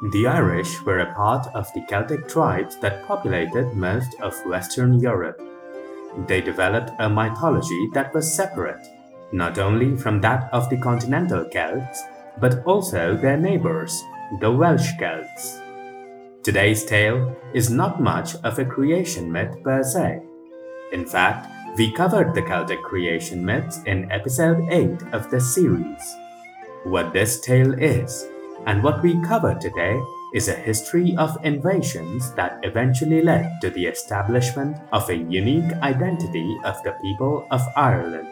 The Irish were a part of the Celtic tribes that populated most of Western Europe. They developed a mythology that was separate, not only from that of the continental Celts, but also their neighbors, the Welsh Celts. Today's tale is not much of a creation myth per se. In fact, we covered the Celtic creation myths in episode 8 of this series. What this tale is, and what we cover today, is a history of invasions that eventually led to the establishment of a unique identity of the people of Ireland.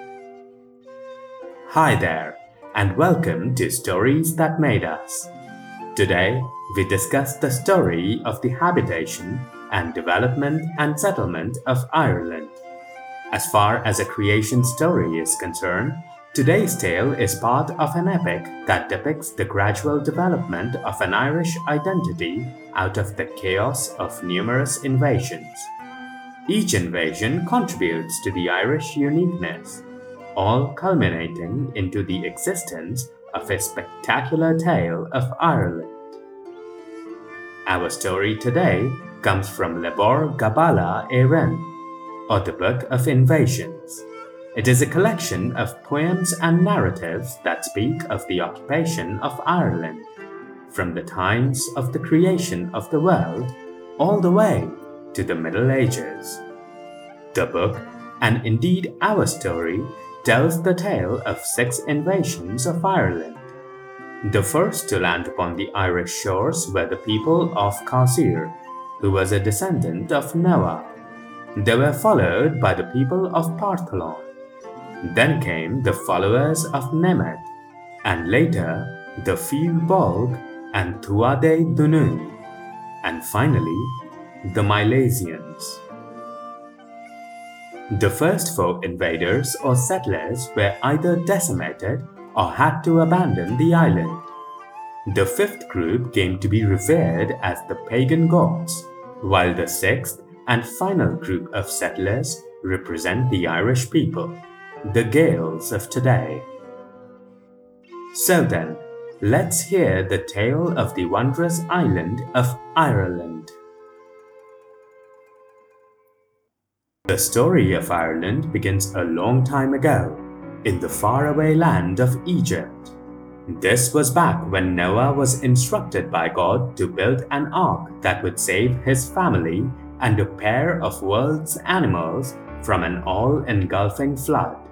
Hi there, and welcome to Stories That Made Us. Today, we discuss the story of the habitation and development and settlement of Ireland. As far as a creation story is concerned, today's tale is part of an epic that depicts the gradual development of an Irish identity out of the chaos of numerous invasions. Each invasion contributes to the Irish uniqueness, all culminating into the existence of a spectacular tale of Ireland. Our story today comes from Lebor Gabála Érenn, or the Book of Invasions. It is a collection of poems and narratives that speak of the occupation of Ireland, from the times of the creation of the world all the way to the Middle Ages. The book, and indeed our story, tells the tale of six invasions of Ireland. The first to land upon the Irish shores were the people of Cásir, who was a descendant of Noah. They were followed by the people of Partholon. Then came the followers of Nemeth, and later the Fir Bolg and Dé Danann, and finally the Milesians. The first four invaders or settlers were either decimated or had to abandon the island. The fifth group came to be revered as the pagan gods, while the sixth and final group of settlers represent the Irish people, the Gaels of today. So then, let's hear the tale of the wondrous island of Ireland. The story of Ireland begins a long time ago, in the faraway land of Egypt. This was back when Noah was instructed by God to build an ark that would save his family and a pair of world's animals from an all engulfing flood.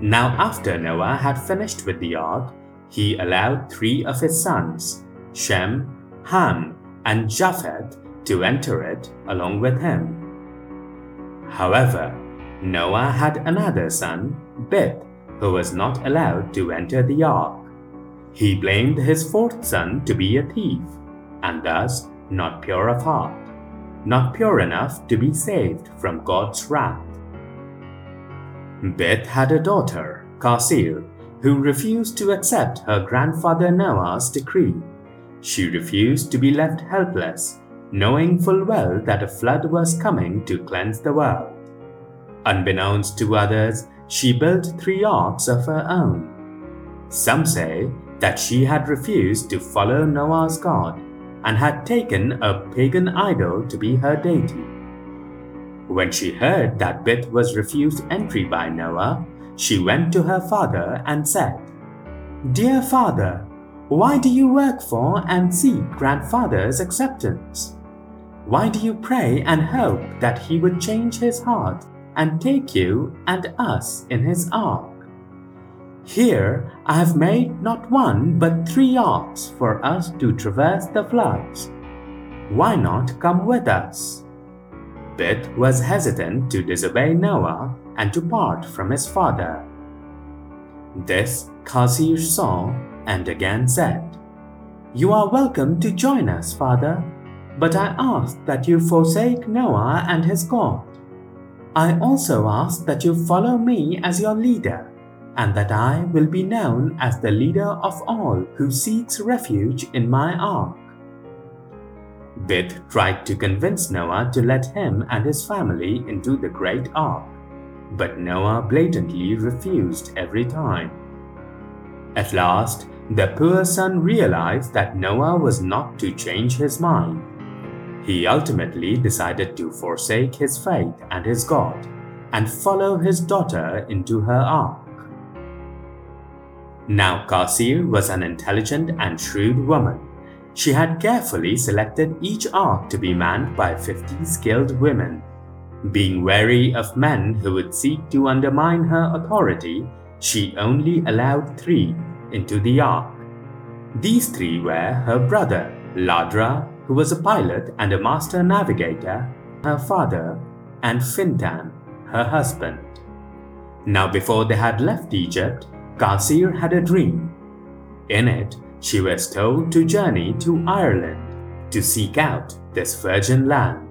Now, after Noah had finished with the ark, he allowed three of his sons, Shem, Ham, and Japheth, to enter it along with him. However, Noah had another son, Bith, who was not allowed to enter the ark. He blamed his fourth son to be a thief, and thus not pure of heart, not pure enough to be saved from God's wrath. Bith had a daughter, Cásir, who refused to accept her grandfather Noah's decree. She refused to be left helpless knowing full well that a flood was coming to cleanse the world. Unbeknownst to others, she built three arks of her own. Some say that she had refused to follow Noah's God and had taken a pagan idol to be her deity. When she heard that Bith was refused entry by Noah, she went to her father and said, Dear father, why do you work for and seek grandfather's acceptance? Why do you pray and hope that he would change his heart and take you and us in his ark? Here I have made not one but three arks for us to traverse the floods. Why not come with us? Bith was hesitant to disobey Noah and to part from his father. This Cásir saw and again said, You are welcome to join us, father but I ask that you forsake Noah and his God. I also ask that you follow me as your leader, and that I will be known as the leader of all who seeks refuge in my ark. Bith tried to convince Noah to let him and his family into the great ark, but Noah blatantly refused every time. At last, the poor son realized that Noah was not to change his mind. He ultimately decided to forsake his faith and his God and follow his daughter into her ark. Now Qasir was an intelligent and shrewd woman. She had carefully selected each ark to be manned by 50 skilled women. Being wary of men who would seek to undermine her authority, she only allowed three into the ark. These three were her brother, Ladra, who was a pilot and a master navigator, her father, and Fintan, her husband. Now, before they had left Egypt, Qasir had a dream. In it, she was told to journey to Ireland to seek out this virgin land.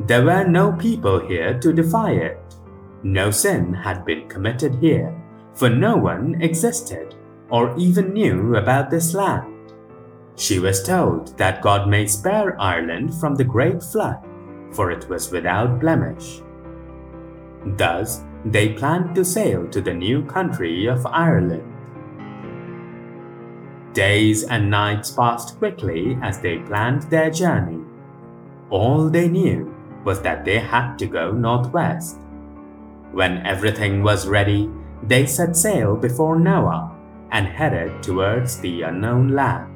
There were no people here to defy it. No sin had been committed here, for no one existed or even knew about this land. She was told that God may spare Ireland from the great flood, for it was without blemish. Thus, they planned to sail to the new country of Ireland. Days and nights passed quickly as they planned their journey. All they knew was that they had to go northwest. When everything was ready, they set sail before Noah and headed towards the unknown land.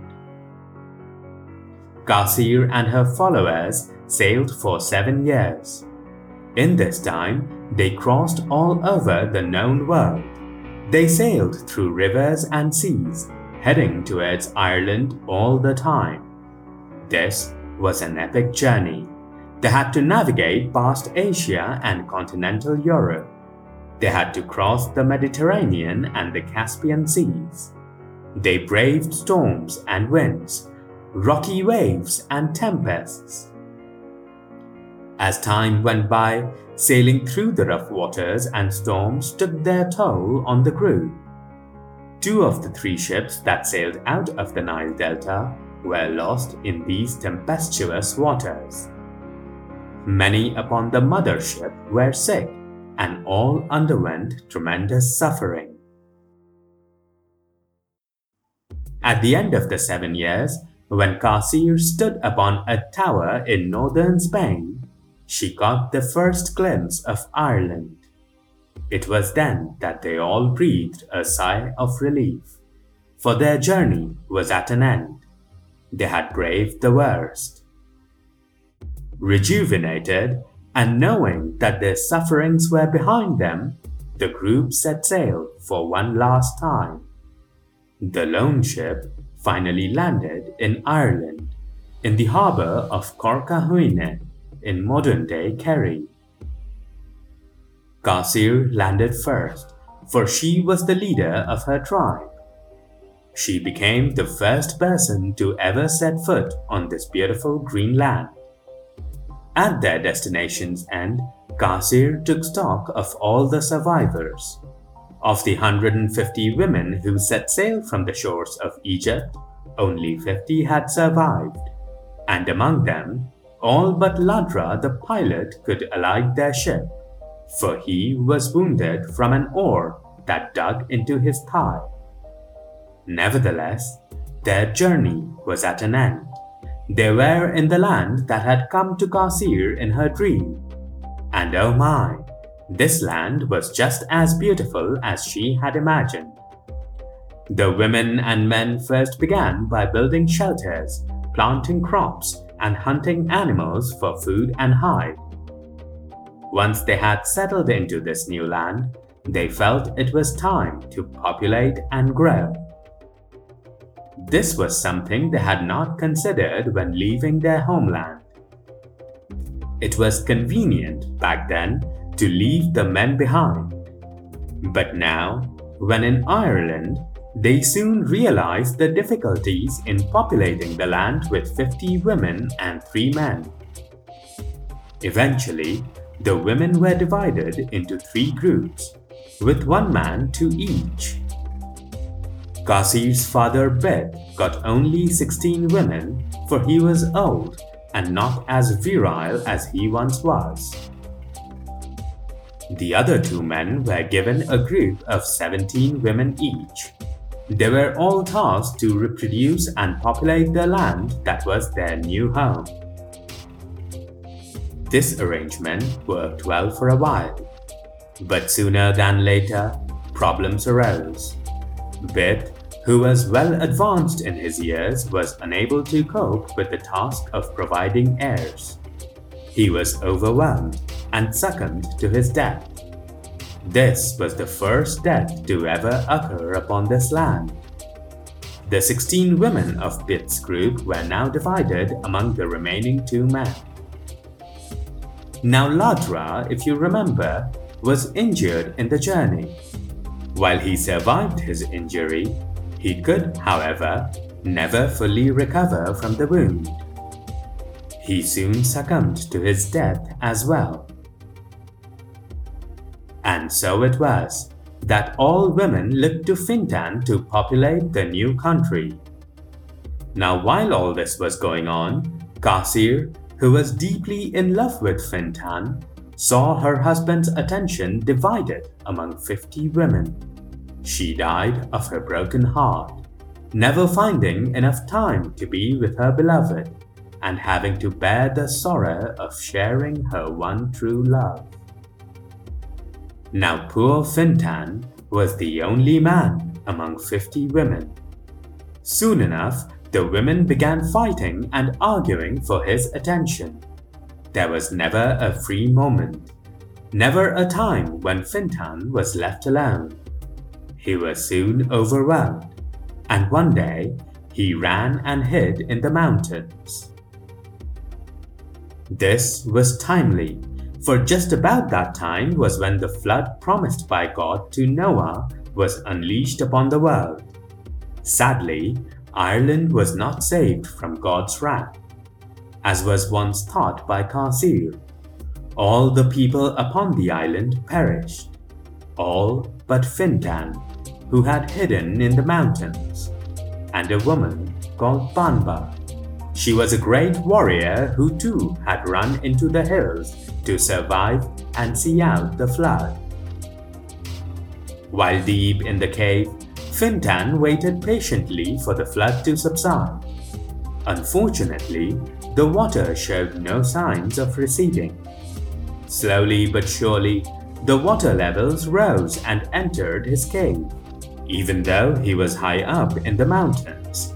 Qasir and her followers sailed for seven years. In this time, they crossed all over the known world. They sailed through rivers and seas, heading towards Ireland all the time. This was an epic journey. They had to navigate past Asia and continental Europe. They had to cross the Mediterranean and the Caspian Seas. They braved storms and winds, rocky waves and tempests. As time went by, sailing through the rough waters and storms took their toll on the crew. Two of the three ships that sailed out of the Nile Delta were lost in these tempestuous waters. Many upon the mother ship were sick, and all underwent tremendous suffering. At the end of the seven years, when Qasir stood upon a tower in northern Spain, she got the first glimpse of Ireland. It was then that they all breathed a sigh of relief, for their journey was at an end. They had braved the worst. Rejuvenated and knowing that their sufferings were behind them, the group set sail for one last time. The lone ship finally landed in Ireland, in the harbour of Corcahuine in modern-day Kerry. Qasir landed first, for she was the leader of her tribe. She became the first person to ever set foot on this beautiful green land. At their destination's end, Qasir took stock of all the survivors. Of the 150 women who set sail from the shores of Egypt, only 50 had survived, and among them, all but Ladra the pilot could alight their ship, for he was wounded from an oar that dug into his thigh. Nevertheless, their journey was at an end. They were in the land that had come to Qasir in her dream. And oh my, this land was just as beautiful as she had imagined. The women and men first began by building shelters, planting crops, and hunting animals for food and hide. Once they had settled into this new land, they felt it was time to populate and grow. This was something they had not considered when leaving their homeland. It was convenient back then to leave the men behind. But now, when in Ireland, they soon realized the difficulties in populating the land with 50 women and 3 men. Eventually, the women were divided into three groups, with one man to each. Qasir's father Bith got only 16 women, for he was old and not as virile as he once was. The other two men were given a group of 17 women each. They were all tasked to reproduce and populate the land that was their new home. This arrangement worked well for a while, but sooner than later, problems arose. Bith, who was well advanced in his years, was unable to cope with the task of providing heirs. He was overwhelmed and succumbed to his death. This was the first death to ever occur upon this land. The 16 women of Bith's group were now divided among the remaining two men. Now Ladra, if you remember, was injured in the journey. While he survived his injury, he could, however, never fully recover from the wound. He soon succumbed to his death as well. And so it was that all women looked to Fintan to populate the new country. Now, while all this was going on, Kasir, who was deeply in love with Fintan, saw her husband's attention divided among 50 women. She died of her broken heart, never finding enough time to be with her beloved and having to bear the sorrow of sharing her one true love. Now poor Fintan was the only man among 50 women. Soon enough, the women began fighting and arguing for his attention. There was never a free moment, never a time when Fintan was left alone. He was soon overwhelmed, and one day he ran and hid in the mountains. This was timely for just about that time was when the flood promised by God to Noah was unleashed upon the world. Sadly, Ireland was not saved from God's wrath, as was once thought by Kasir. All the people upon the island perished, all but Fintan, who had hidden in the mountains, and a woman called Banba. She was a great warrior who too had run into the hills to survive and see out the flood. While deep in the cave, Fintan waited patiently for the flood to subside. Unfortunately, the water showed no signs of receding. Slowly but surely, the water levels rose and entered his cave, even though he was high up in the mountains.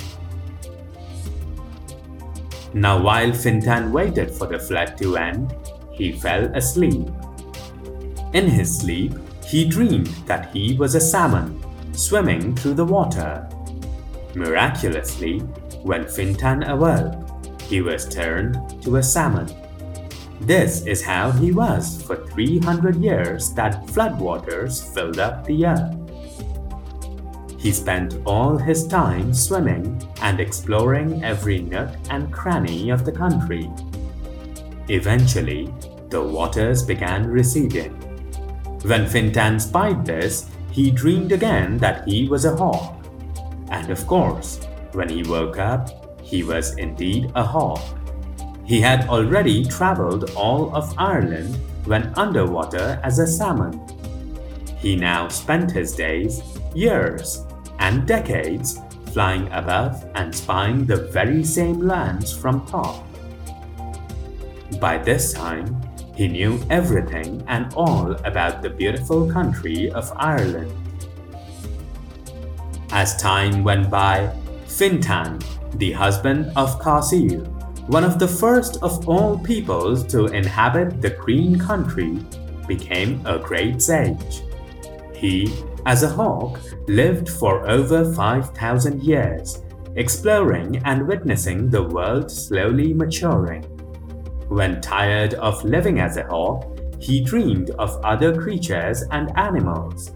Now, while Fintan waited for the flood to end, he fell asleep. In his sleep, he dreamed that he was a salmon swimming through the water. Miraculously, when Fintan awoke, he was turned to a salmon. This is how he was for 300 years that floodwaters filled up the earth. He spent all his time swimming and exploring every nook and cranny of the country. Eventually, the waters began receding. When Fintan spied this, he dreamed again that he was a hawk. And of course, when he woke up, he was indeed a hawk. He had already traveled all of Ireland when underwater as a salmon. He now spent his days, years, and decades flying above and spying the very same lands from top. By this time, he knew everything and all about the beautiful country of Ireland. As time went by, Fintan, the husband of Kasir, one of the first of all peoples to inhabit the green country, became a great sage. He, as a hawk, lived for over 5,000 years, exploring and witnessing the world slowly maturing. When tired of living as a hawk, he dreamed of other creatures and animals,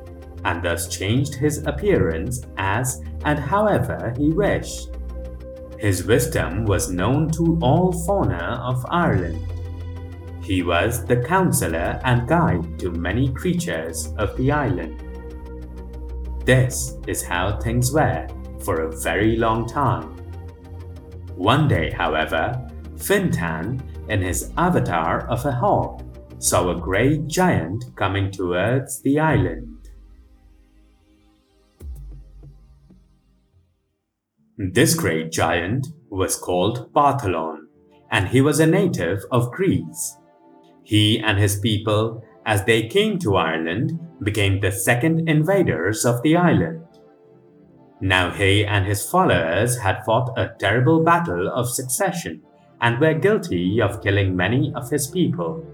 and thus changed his appearance as and however he wished. His wisdom was known to all fauna of Ireland. He was the counselor and guide to many creatures of the island. This is how things were for a very long time. One day, however, Fintan in his avatar of a hawk, saw a great giant coming towards the island. This great giant was called Partholon, and he was a native of Greece. He and his people, as they came to Ireland, became the second invaders of the island. Now he and his followers had fought a terrible battle of succession and were guilty of killing many of his people,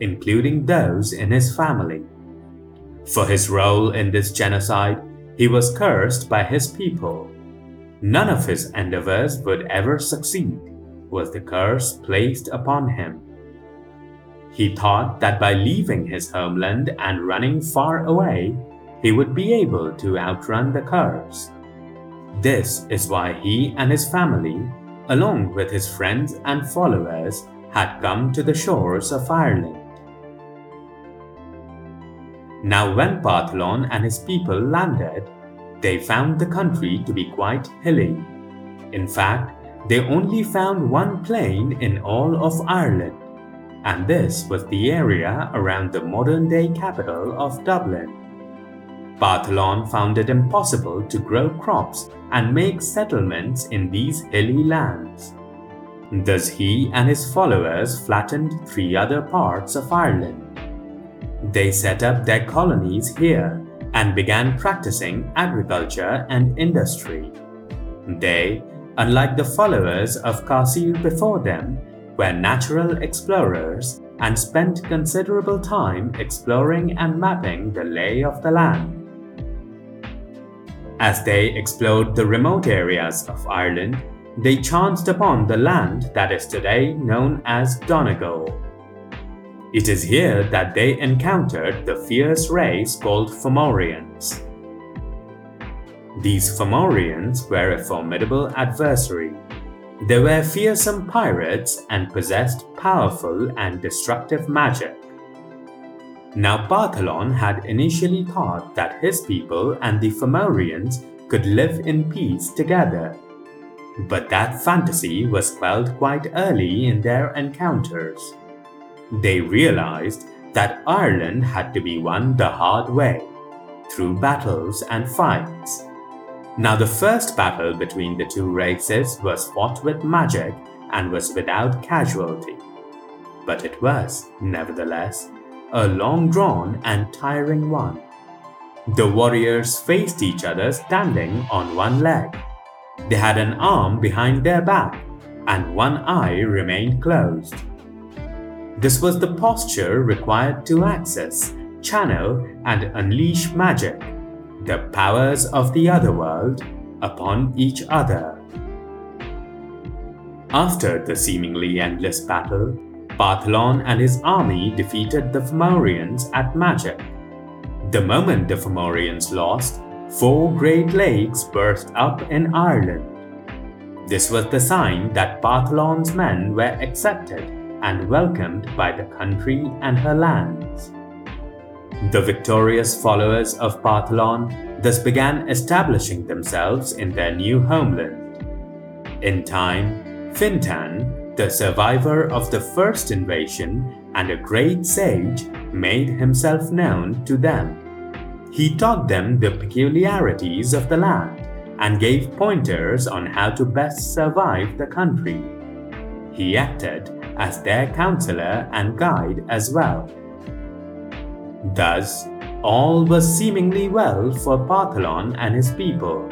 including those in his family. For his role in this genocide, he was cursed by his people. None of his endeavors would ever succeed, was the curse placed upon him. He thought that by leaving his homeland and running far away, he would be able to outrun the curse. This is why he and his family, along with his friends and followers, had come to the shores of Ireland. Now, when Partholon and his people landed, they found the country to be quite hilly. In fact, they only found one plain in all of Ireland, and this was the area around the modern day capital of Dublin. Partholon found it impossible to grow crops and make settlements in these hilly lands. Thus, he and his followers flattened three other parts of Ireland. They set up their colonies here and began practicing agriculture and industry. They, unlike the followers of Qasir before them, were natural explorers and spent considerable time exploring and mapping the lay of the land. As they explored the remote areas of Ireland, they chanced upon the land that is today known as Donegal. It is here that they encountered the fierce race called Fomorians. These Fomorians were a formidable adversary. They were fearsome pirates and possessed powerful and destructive magic. Now Partholon had initially thought that his people and the Fomorians could live in peace together. But that fantasy was quelled quite early in their encounters. They realized that Ireland had to be won the hard way, through battles and fights. Now, the first battle between the two races was fought with magic and was without casualty. But it was, nevertheless, a long drawn and tiring one. The warriors faced each other standing on one leg. They had an arm behind their back, and one eye remained closed. This was the posture required to access, channel, and unleash magic, the powers of the other world, upon each other. After the seemingly endless battle, Partholon and his army defeated the Fomorians at Mag Itha. The moment the Fomorians lost, four great lakes burst up in Ireland. This was the sign that Partholon's men were accepted and welcomed by the country and her lands. The victorious followers of Partholon thus began establishing themselves in their new homeland. In time, Fintan, the survivor of the first invasion and a great sage, made himself known to them. He taught them the peculiarities of the land and gave pointers on how to best survive the country. He acted as their counselor and guide as well. Thus, all was seemingly well for Partholon and his people.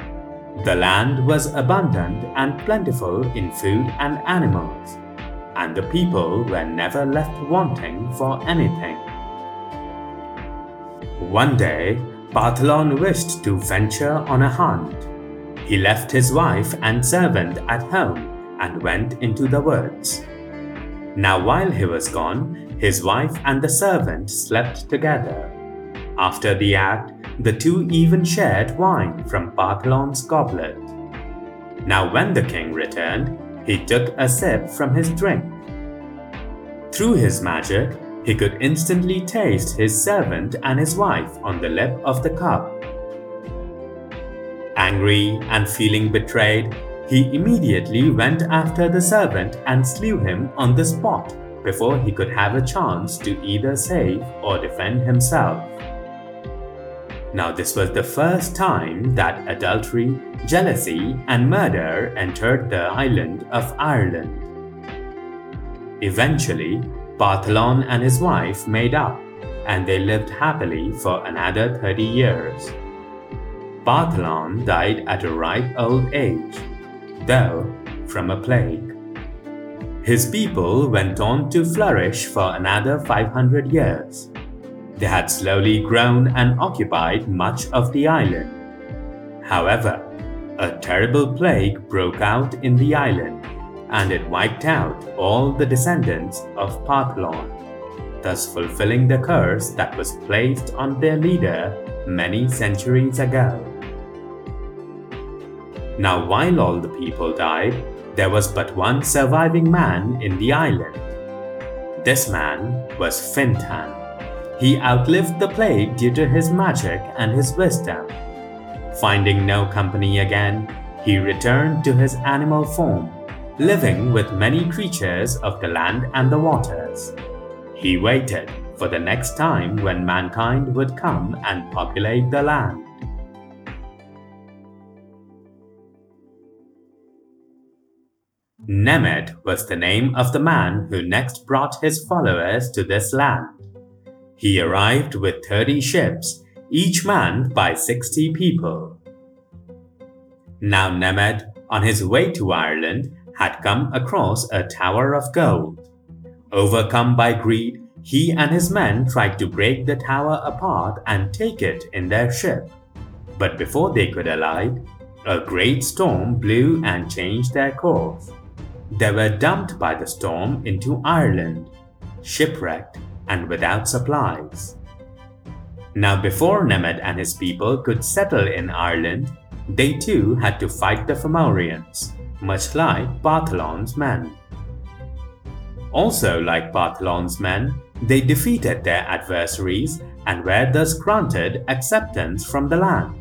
The land was abundant and plentiful in food and animals, and the people were never left wanting for anything. One day, Partholon wished to venture on a hunt. He left his wife and servant at home and went into the woods. Now, while he was gone, his wife and the servant slept together. After the act, the two even shared wine from Partholon's goblet. Now, when the king returned, he took a sip from his drink. Through his magic, he could instantly taste his servant and his wife on the lip of the cup. Angry and feeling betrayed, he immediately went after the servant and slew him on the spot before he could have a chance to either save or defend himself. Now, this was the first time that adultery, jealousy, and murder entered the island of Ireland. Eventually, Partholon and his wife made up, and they lived happily for another 30 years. Partholon died at a ripe old age, though from a plague. His people went on to flourish for another 500 years. They had slowly grown and occupied much of the island. However, a terrible plague broke out in the island, and it wiped out all the descendants of Partholon, thus fulfilling the curse that was placed on their leader many centuries ago. Now, while all the people died, there was but one surviving man in the island. This man was Fintan. He outlived the plague due to his magic and his wisdom. Finding no company again, he returned to his animal form, living with many creatures of the land and the waters. He waited for the next time when mankind would come and populate the land. Nemed was the name of the man who next brought his followers to this land. He arrived with 30 ships, each manned by 60 people. Now Nemed, on his way to Ireland, had come across a tower of gold. Overcome by greed, he and his men tried to break the tower apart and take it in their ship. But before they could alight, a great storm blew and changed their course. They were dumped by the storm into Ireland, shipwrecked and without supplies. Now, before Nemed and his people could settle in Ireland, they too had to fight the Fomorians, much like Partholon's men. Also, like Partholon's men, they defeated their adversaries and were thus granted acceptance from the land.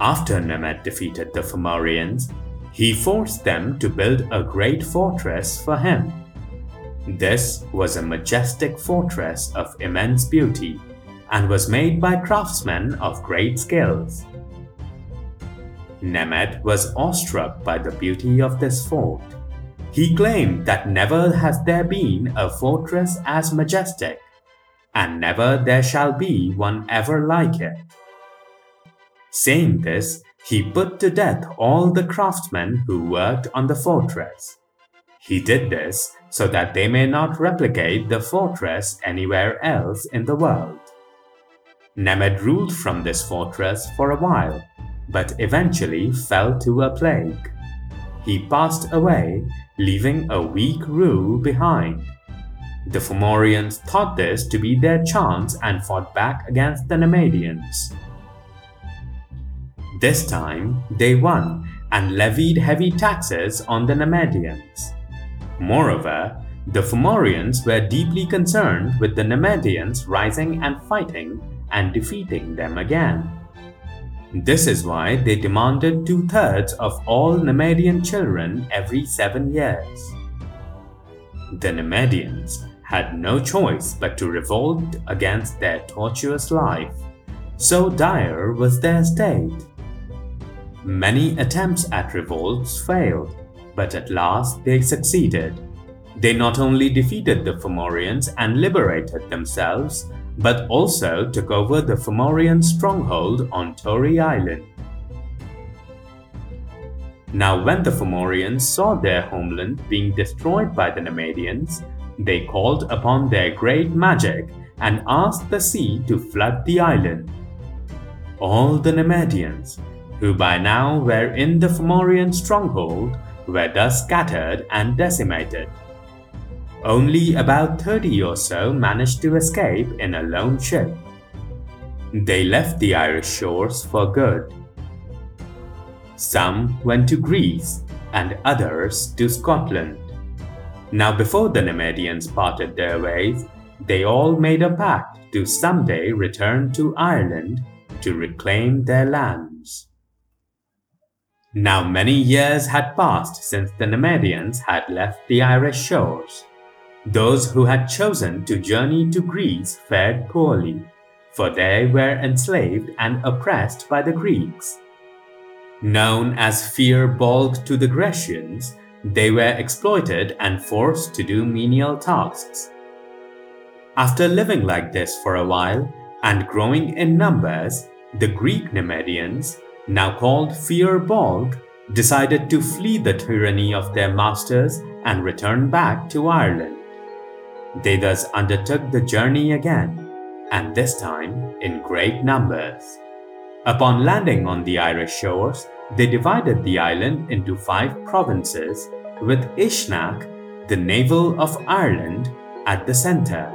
After Nemed defeated the Fomorians, he forced them to build a great fortress for him this was a majestic fortress of immense beauty and was made by craftsmen of great skills. Nemed was awestruck by the beauty of this fort. He claimed that never has there been a fortress as majestic, and never there shall be one ever like it. Saying this, he put to death all the craftsmen who worked on the fortress. He did this so that they may not replicate the fortress anywhere else in the world. Nemed ruled from this fortress for a while, but eventually fell to a plague. He passed away, leaving a weak rule behind. The Fomorians thought this to be their chance and fought back against the Nemedians. This time, they won and levied heavy taxes on the Nemedians. Moreover, the Fomorians were deeply concerned with the Nemedians rising and fighting and defeating them again. This is why they demanded two thirds of all Nemedian children every seven years. The Nemedians had no choice but to revolt against their tortuous life, so dire was their state. Many attempts at revolts failed, but at last they succeeded. They not only defeated the Fomorians and liberated themselves, but also took over the Fomorian stronghold on Tory Island. Now, when the Fomorians saw their homeland being destroyed by the Nemedians, they called upon their great magic and asked the sea to flood the island. All the Nemedians, who by now were in the Fomorian stronghold, were thus scattered and decimated. Only about 30 or so managed to escape in a lone ship. They left the Irish shores for good. Some went to Greece and others to Scotland. Now, before the Nemedians parted their ways, they all made a pact to someday return to Ireland to reclaim their lands. Now many years had passed since the Nemedians had left the Irish shores. Those who had chosen to journey to Greece fared poorly, for they were enslaved and oppressed by the Greeks. Known as Fir-Bolg to the Grecians, they were exploited and forced to do menial tasks. After living like this for a while and growing in numbers, the Greek Nemedians, now called Fir-Bolg, decided to flee the tyranny of their masters and return back to Ireland. They thus undertook the journey again, and this time in great numbers. Upon landing on the Irish shores, they divided the island into five provinces, with Uisneach, the navel of Ireland, at the center.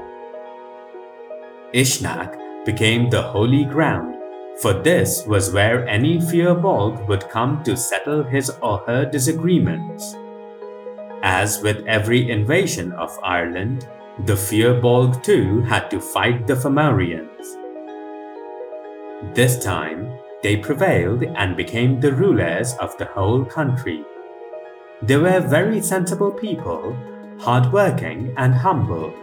Uisneach became the holy ground, for this was where any Fir-Bolg would come to settle his or her disagreements. As with every invasion of Ireland, the Fir-Bolg too had to fight the Fomorians. This time, they prevailed and became the rulers of the whole country. They were very sensible people, hardworking and humble.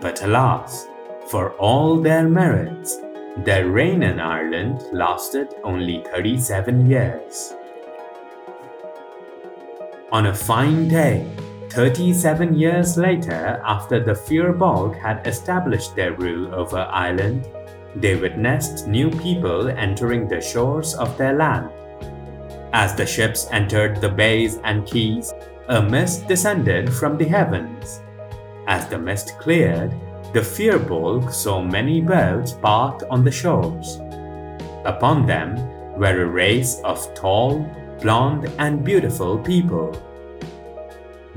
But alas, for all their merits, their reign in Ireland lasted only 37 years. On a fine day, 37 years later, after the Fir-Bolg had established their rule over Ireland, they witnessed new people entering the shores of their land. As the ships entered the bays and quays, a mist descended from the heavens. As the mist cleared, the Fir-Bolg saw many birds parked on the shores. Upon them were a race of tall, blond, and beautiful people.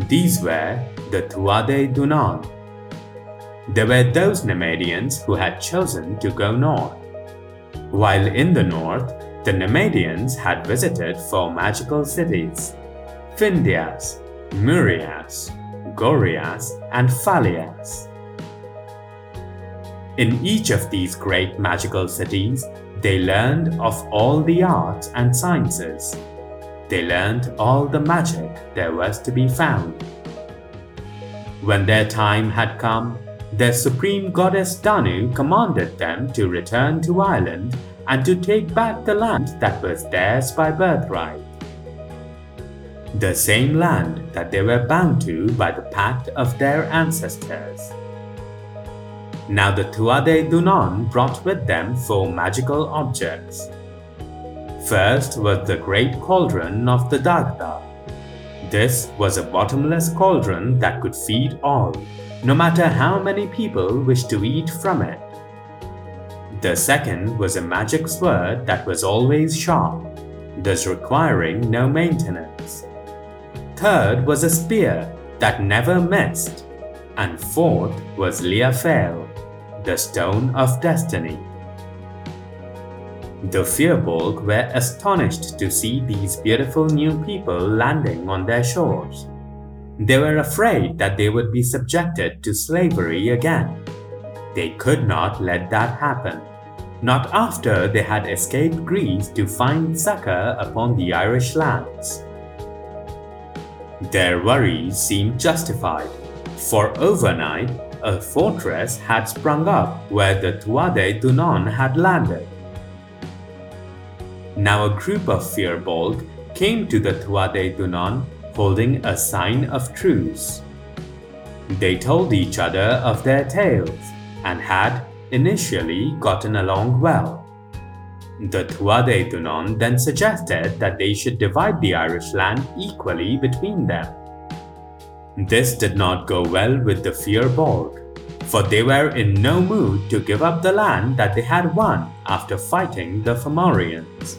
These were the Tuatha Dé Danann. There were those Nemedians who had chosen to go north. While in the north, the Nemedians had visited four magical cities Findias, Murias, Gorias, and Falias. In each of these great magical cities, they learned of all the arts and sciences they learned all the magic there was to be found. When their time had come, their supreme goddess Danu commanded them to return to Ireland and to take back the land that was theirs by birthright. The same land that they were bound to by the pact of their ancestors. Now the Tuatha Dé Danann brought with them four magical objects First was the great cauldron of the Dagda. This was a bottomless cauldron that could feed all, no matter how many people wished to eat from it. The second was a magic sword that was always sharp, thus requiring no maintenance. Third was a spear that never missed. And fourth was Lia Fáil, the stone of destiny. The Fir-Bolg were astonished to see these beautiful new people landing on their shores. They were afraid that they would be subjected to slavery again. They could not let that happen, not after they had escaped Greece to find succor upon the Irish lands. Their worries seemed justified, for overnight a fortress had sprung up where the Dé Danann had landed. Now a group of Fir-Bolg came to the Dé Danann holding a sign of truce. They told each other of their tales and had initially gotten along well. The Dé Danann then suggested that they should divide the Irish land equally between them. This did not go well with the Fir-Bolg, for they were in no mood to give up the land that they had won after fighting the Fomorians.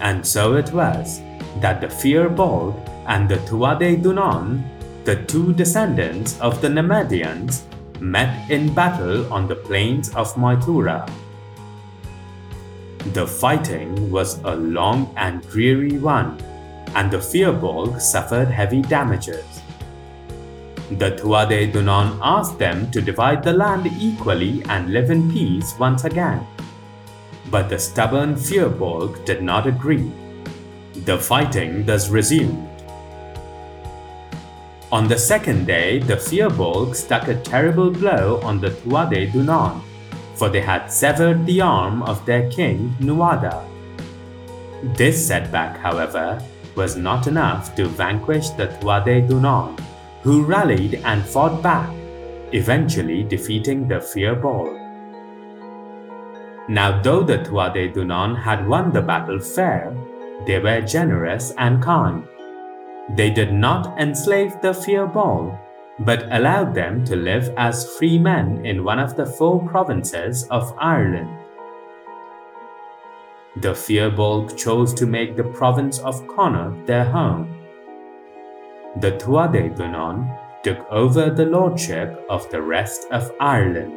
And so it was that the Fir-Bolg and the Tuatha Danann, the two descendants of the Nemedians, met in battle on the plains of Moytura. The fighting was a long and dreary one, and the Fir-Bolg suffered heavy damages. The Tuatha Dé Danann asked them to divide the land equally and live in peace once again. But the stubborn Fir-Bolg did not agree. The fighting thus resumed. On the second day, the Fir struck a terrible blow on the Tuatha Dé Danann, for they had severed the arm of their king Nuada. This setback, however, was not enough to vanquish the Tuatha Dé Danann, who rallied and fought back, eventually defeating the Fir Bolg. Now though the Tuatha Dé Danann had won the battle fair, they were generous and kind. They did not enslave the Fir Bolg, but allowed them to live as free men in one of the four provinces of Ireland. The Fir chose to make the province of Connaught their home. The Tuatha Danann took over the lordship of the rest of Ireland.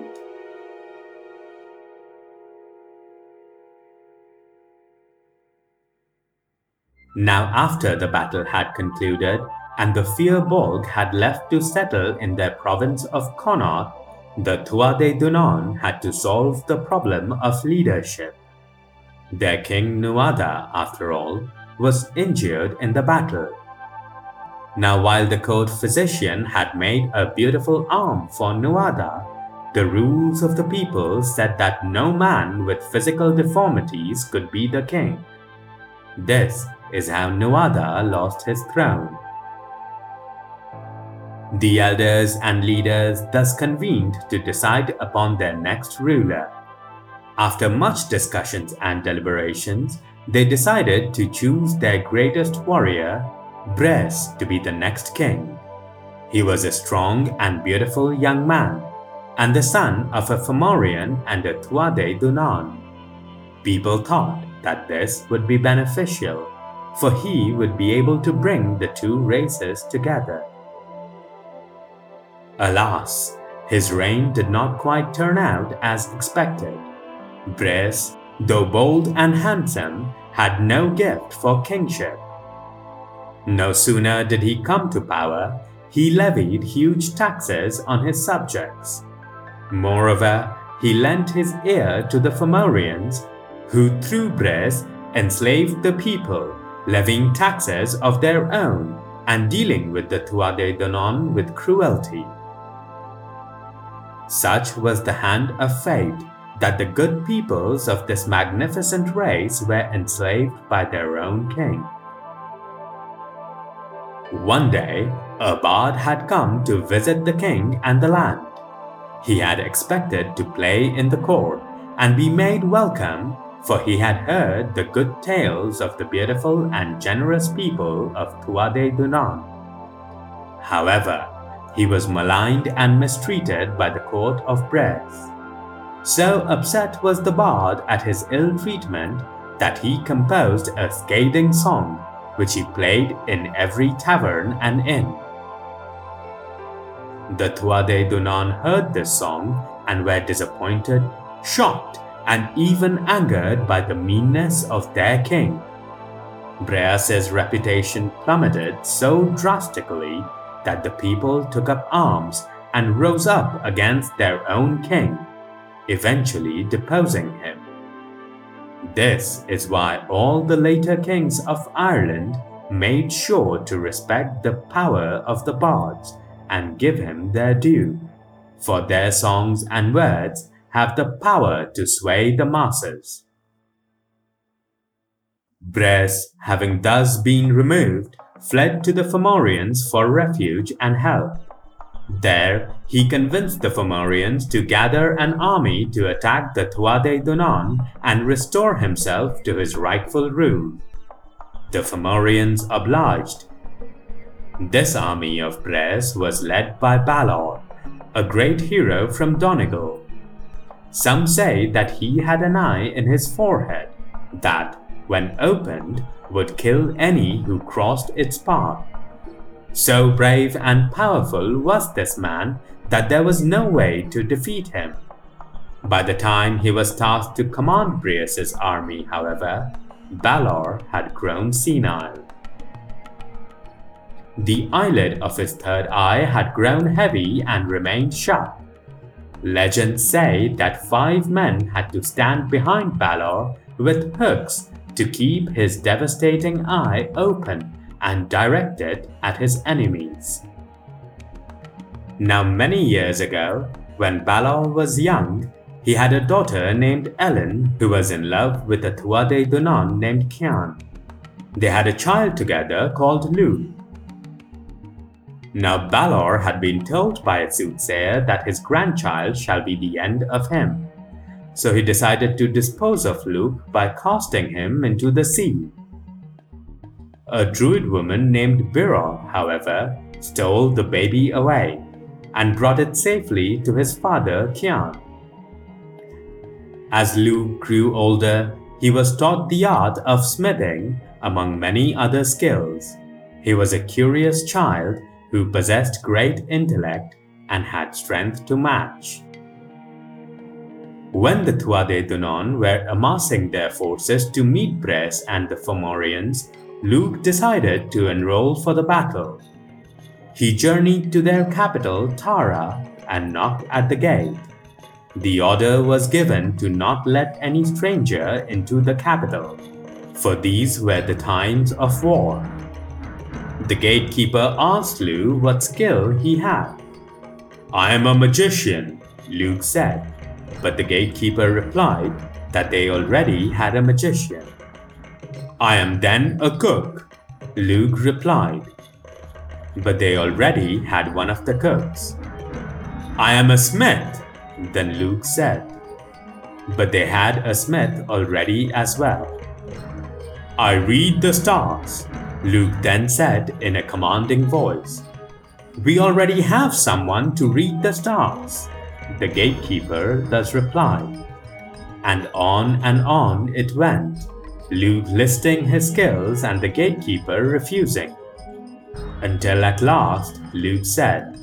Now after the battle had concluded, and the Fir had left to settle in their province of Connaught, the Tuatha Dé Danann had to solve the problem of leadership. Their king Nuada, after all, was injured in the battle. Now while the court physician had made a beautiful arm for Nuada, the rules of the people said that no man with physical deformities could be the king. This is how Nuada lost his throne. The elders and leaders thus convened to decide upon their next ruler. After much discussions and deliberations, they decided to choose their greatest warrior, Bres, to be the next king. He was a strong and beautiful young man, and the son of a Fomorian and a Tuatha Dé Danann. People thought that this would be beneficial for he would be able to bring the two races together. Alas, his reign did not quite turn out as expected. Bres, though bold and handsome, had no gift for kingship. No sooner did he come to power, he levied huge taxes on his subjects. Moreover, he lent his ear to the Fomorians, who through Bres enslaved the people levying taxes of their own and dealing with the Danann with cruelty. Such was the hand of fate that the good peoples of this magnificent race were enslaved by their own king. One day, a bard had come to visit the king and the land. He had expected to play in the court and be made welcome for he had heard the good tales of the beautiful and generous people of Tuatha Dé Danann. However, he was maligned and mistreated by the court of Bres. So upset was the bard at his ill treatment that he composed a scathing song which he played in every tavern and inn. The Tuatha Dé Danann heard this song and were disappointed, shocked, and even angered by the meanness of their king. Bres's reputation plummeted so drastically that the people took up arms and rose up against their own king, eventually deposing him. This is why all the later kings of Ireland made sure to respect the power of the bards and give him their due, for their songs and words have the power to sway the masses. Bres, having thus been removed, fled to the Fomorians for refuge and help. There, he convinced the Fomorians to gather an army to attack the Tuatha Dé Danann and restore himself to his rightful rule. The Fomorians obliged. This army of Bres was led by Balor, a great hero from Donegal, some say that he had an eye in his forehead that, when opened, would kill any who crossed its path. So brave and powerful was this man that there was no way to defeat him. By the time he was tasked to command Bres's army, however, Balor had grown senile. The eyelid of his third eye had grown heavy and remained shut. Legends say that five men had to stand behind Balor with hooks to keep his devastating eye open and directed at his enemies. Now, many years ago, when Balor was young, he had a daughter named Ellen who was in love with a Tuatha Danann named Cian. They had a child together called Lugh. Now Balor had been told by a soothsayer that his grandchild shall be the end of him. So he decided to dispose of Lugh by casting him into the sea. A druid woman named Bira, however, stole the baby away and brought it safely to his father Cian. As Lugh grew older, he was taught the art of smithing, among many other skills. He was a curious child who possessed great intellect and had strength to match. When the Tuatha Danann were amassing their forces to meet Bres and the Fomorians, Lugh decided to enroll for the battle. He journeyed to their capital, Tara, and knocked at the gate. The order was given to not let any stranger into the capital, for these were the times of war. The gatekeeper asked Lugh what skill he had. I am a magician, Lugh said, but the gatekeeper replied that they already had a magician. I am then a cook, Lugh replied, but they already had one of the cooks. I am a smith, then Lugh said. But they had a smith already as well. I read the stars, Lugh then said in a commanding voice. We already have someone to read the stars, the gatekeeper thus replied. And on and on it went, Lugh listing his skills and the gatekeeper refusing until at last Lugh said,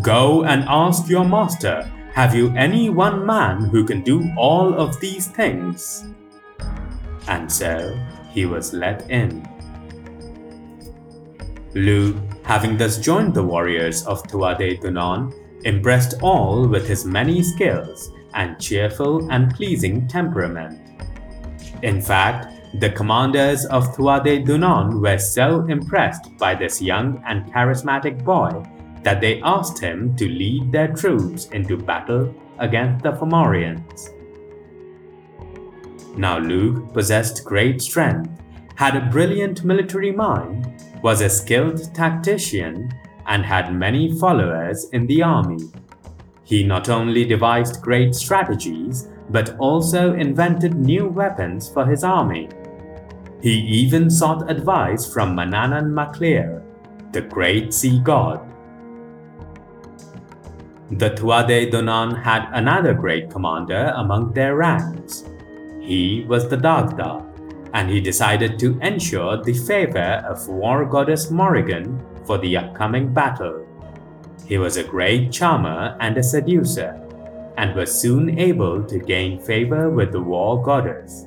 Go and ask your master, have you any one man who can do all of these things? And so he was let in. Lugh, having thus joined the warriors of Tuatha Danann, impressed all with his many skills and cheerful and pleasing temperament. In fact, the commanders of Tuatha Danann were so impressed by this young and charismatic boy that they asked him to lead their troops into battle against the Fomorians. Now Lugh possessed great strength, had a brilliant military mind, was a skilled tactician, and had many followers in the army. He not only devised great strategies, but also invented new weapons for his army he even sought advice from Manannán mac Lir, the great sea god. The Tuatha Danann had another great commander among their ranks. He was the Dagda, and he decided to ensure the favor of war goddess Morrigan for the upcoming battle. He was a great charmer and a seducer, and was soon able to gain favor with the war goddess.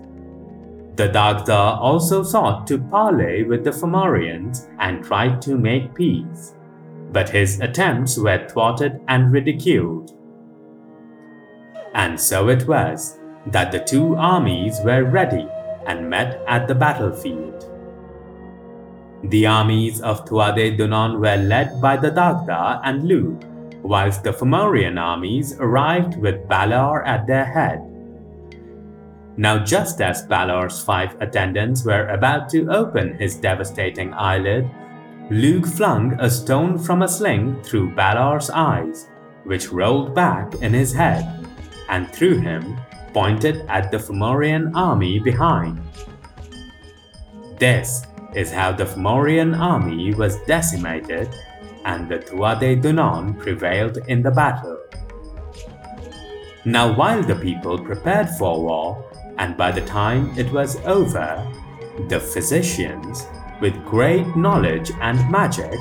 The Dagda also sought to parley with the Fomorians and tried to make peace, but his attempts were thwarted and ridiculed. And so it was that the two armies were ready and met at the battlefield. The armies of Tuatha Danann were led by the Dagda and Lugh, whilst the Fomorian armies arrived with Balor at their head. Now, just as Balor's five attendants were about to open his devastating eyelid, Lugh flung a stone from a sling through Balor's eyes, which rolled back in his head, and through him pointed at the Fomorian army behind. This is how the Fomorian army was decimated and the Tuatha Danann prevailed in the battle. Now while the people prepared for war, and by the time it was over, the physicians, with great knowledge and magic,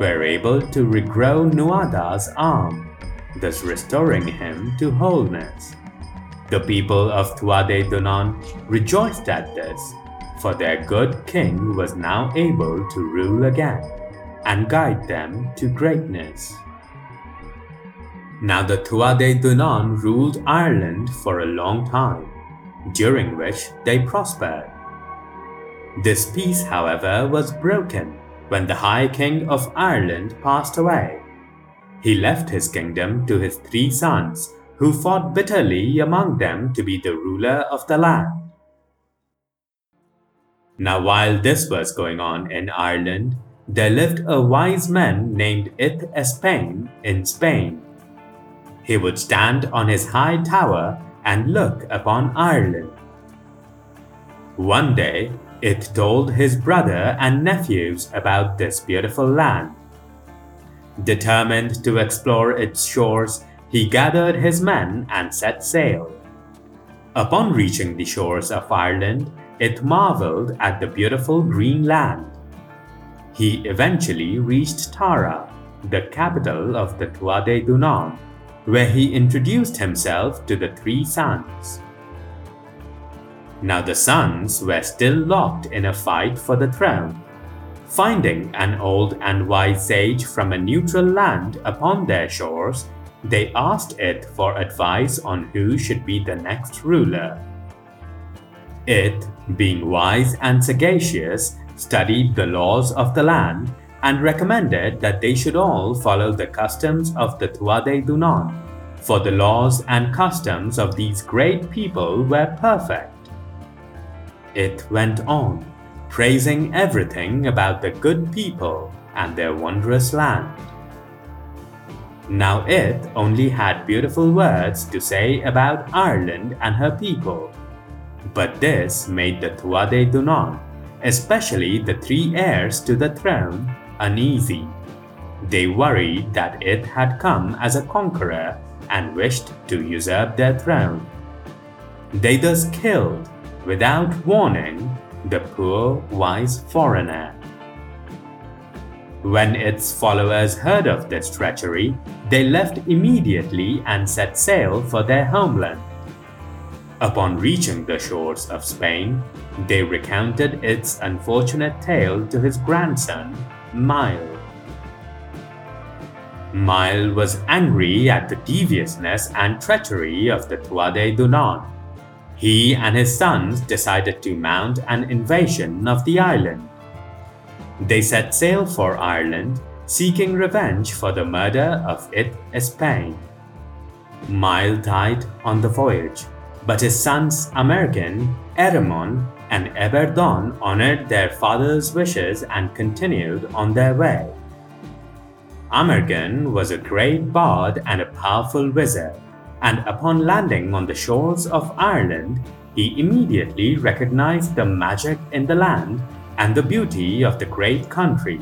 were able to regrow Nuada's arm, thus restoring him to wholeness. The people of Tuatha Danann rejoiced at this, for their good king was now able to rule again and guide them to greatness. Now the Tuatha Danann ruled Ireland for a long time during which they prospered. This peace, however, was broken when the High King of Ireland passed away. he left his kingdom to his three sons, who fought bitterly among them to be the ruler of the land. Now, while this was going on in Ireland, there lived a wise man named Ith Espain in Spain. He would stand on his high tower and look upon Ireland. One day, Ith told his brother and nephews about this beautiful land. Determined to explore its shores, he gathered his men and set sail. Upon reaching the shores of Ireland, Ith marveled at the beautiful green land. He eventually reached Tara, the capital of the Tuatha Dé Danann, where he introduced himself to the three sons. Now the sons were still locked in a fight for the throne. Finding an old and wise sage from a neutral land upon their shores, they asked Ith for advice on who should be the next ruler. Ith, being wise and sagacious, studied the laws of the land and recommended that they should all follow the customs of the Tuatha Dé Danann, for the laws and customs of these great people were perfect. Ith went on, praising everything about the good people and their wondrous land. Now Ith only had beautiful words to say about Ireland and her people. But this made the Tuatha Dé Danann, especially the three heirs to the throne, uneasy. They worried that Ith had come as a conqueror and wished to usurp their throne. They thus killed, without warning, the poor wise foreigner. When Ith's followers heard of this treachery, they left immediately and set sail for their homeland. Upon reaching the shores of Spain, they recounted Ith's unfortunate tale to his grandson, Mael. Mael was angry at the deviousness and treachery of the Tuatha Dé Danann. He and his sons decided to mount an invasion of the island. They set sail for Ireland, seeking revenge for the murder of Ith Espain. Mael died on the voyage, but his sons Amergin, Erimon, and Eber Donn honored their father's wishes and continued on their way. Amergin was a great bard and a powerful wizard, and upon landing on the shores of Ireland, he immediately recognized the magic in the land and the beauty of the great country.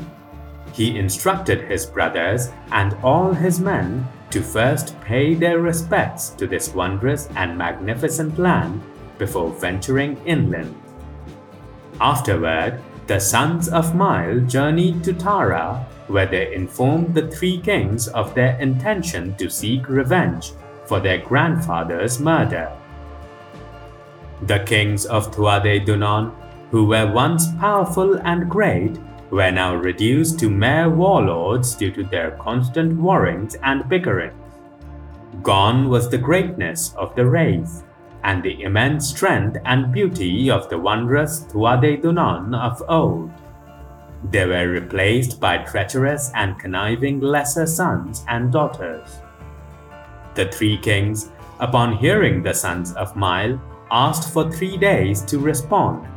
He instructed his brothers and all his men to first pay their respects to this wondrous and magnificent land before venturing inland. Afterward, the sons of Mael journeyed to Tara, where they informed the three kings of their intention to seek revenge for their grandfather's murder. The kings of Tuatha Dé Danann who were once powerful and great, were now reduced to mere warlords due to their constant warrings and bickerings. Gone was the greatness of the race, and the immense strength and beauty of the wondrous Danann of old. They were replaced by treacherous and conniving lesser sons and daughters. The three kings, upon hearing the sons of Mael, asked for three days to respond.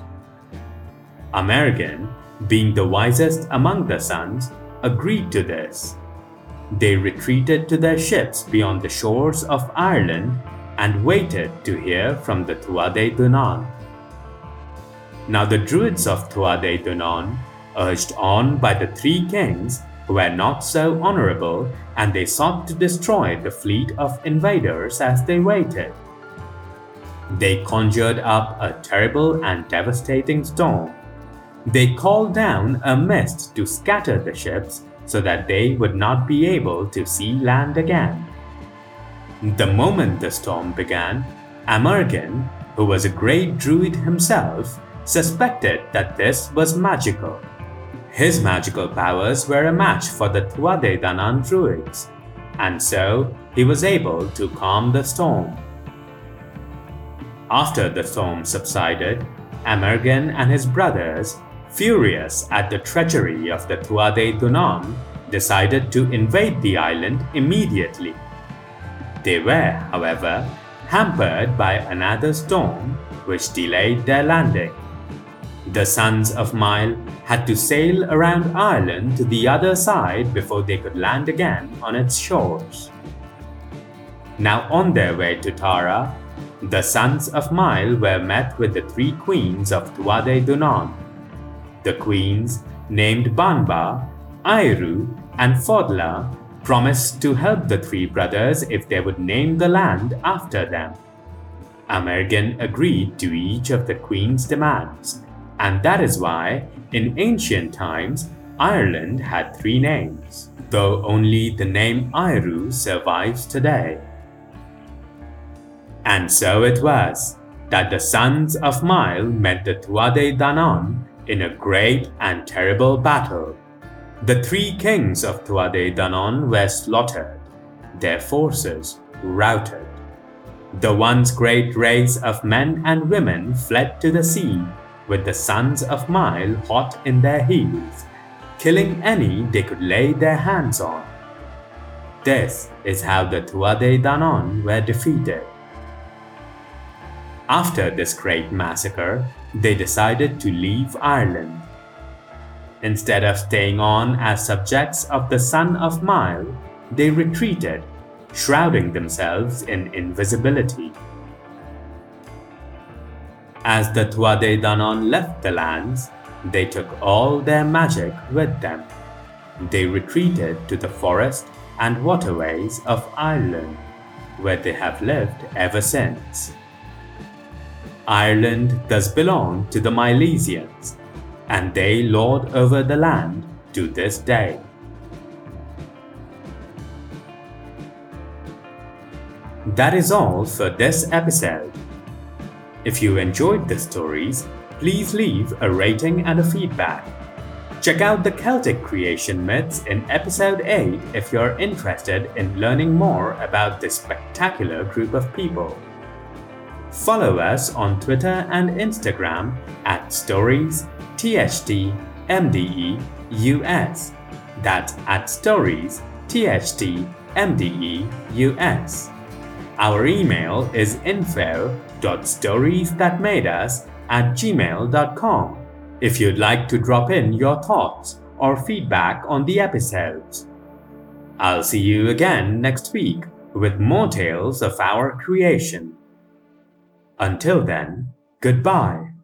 Amergin, being the wisest among the sons, agreed to this. They retreated to their ships beyond the shores of Ireland and waited to hear from the Tuatha Dé Danann. Now the Druids of Tuatha Dé Danann, urged on by the three kings, were not so honorable and they sought to destroy the fleet of invaders as they waited. They conjured up a terrible and devastating storm they called down a mist to scatter the ships so that they would not be able to see land again. The moment the storm began, Amergin, who was a great druid himself, suspected that this was magical. His magical powers were a match for the Tuatha Dé Danann druids, and so he was able to calm the storm. After the storm subsided, Amergin and his brothers Furious at the treachery of the Tuatha Dé Danann, decided to invade the island immediately. They were, however, hampered by another storm which delayed their landing. The sons of Mael had to sail around Ireland to the other side before they could land again on its shores. Now on their way to Tara, the sons of Mael were met with the three queens of Tuatha Danann. The queens, named Banba, Ériu, and Fodla, promised to help the three brothers if they would name the land after them. Amergin agreed to each of the queen's demands, and that is why, in ancient times, Ireland had three names, though only the name Ériu survives today. And so it was that the sons of Mael met the Tuatha Dé Danann in a great and terrible battle. The three kings of Tuatha Danann were slaughtered, their forces routed. The once great race of men and women fled to the sea, with the sons of Mael hot in their heels, killing any they could lay their hands on. This is how the Tuatha Danann were defeated. After this great massacre, they decided to leave Ireland. Instead of staying on as subjects of the son of Mael, they retreated shrouding themselves in invisibility. As the Tuatha Dé Danann left the lands, they took all their magic with them. They retreated to the forest and waterways of Ireland, where they have lived ever since. Ireland does belong to the Milesians, and they lord over the land to this day. That is all for this episode. If you enjoyed the stories, please leave a rating and a feedback. Check out the Celtic creation myths in episode 8 if you're interested in learning more about this spectacular group of people. Follow us on Twitter and Instagram at stories THT MDE US. That's at stories THT MDE US. Our email is info.storiesthatmadeus at gmail.com if you'd like to drop in your thoughts or feedback on the episodes. I'll see you again next week with more tales of our creation. Until then, goodbye.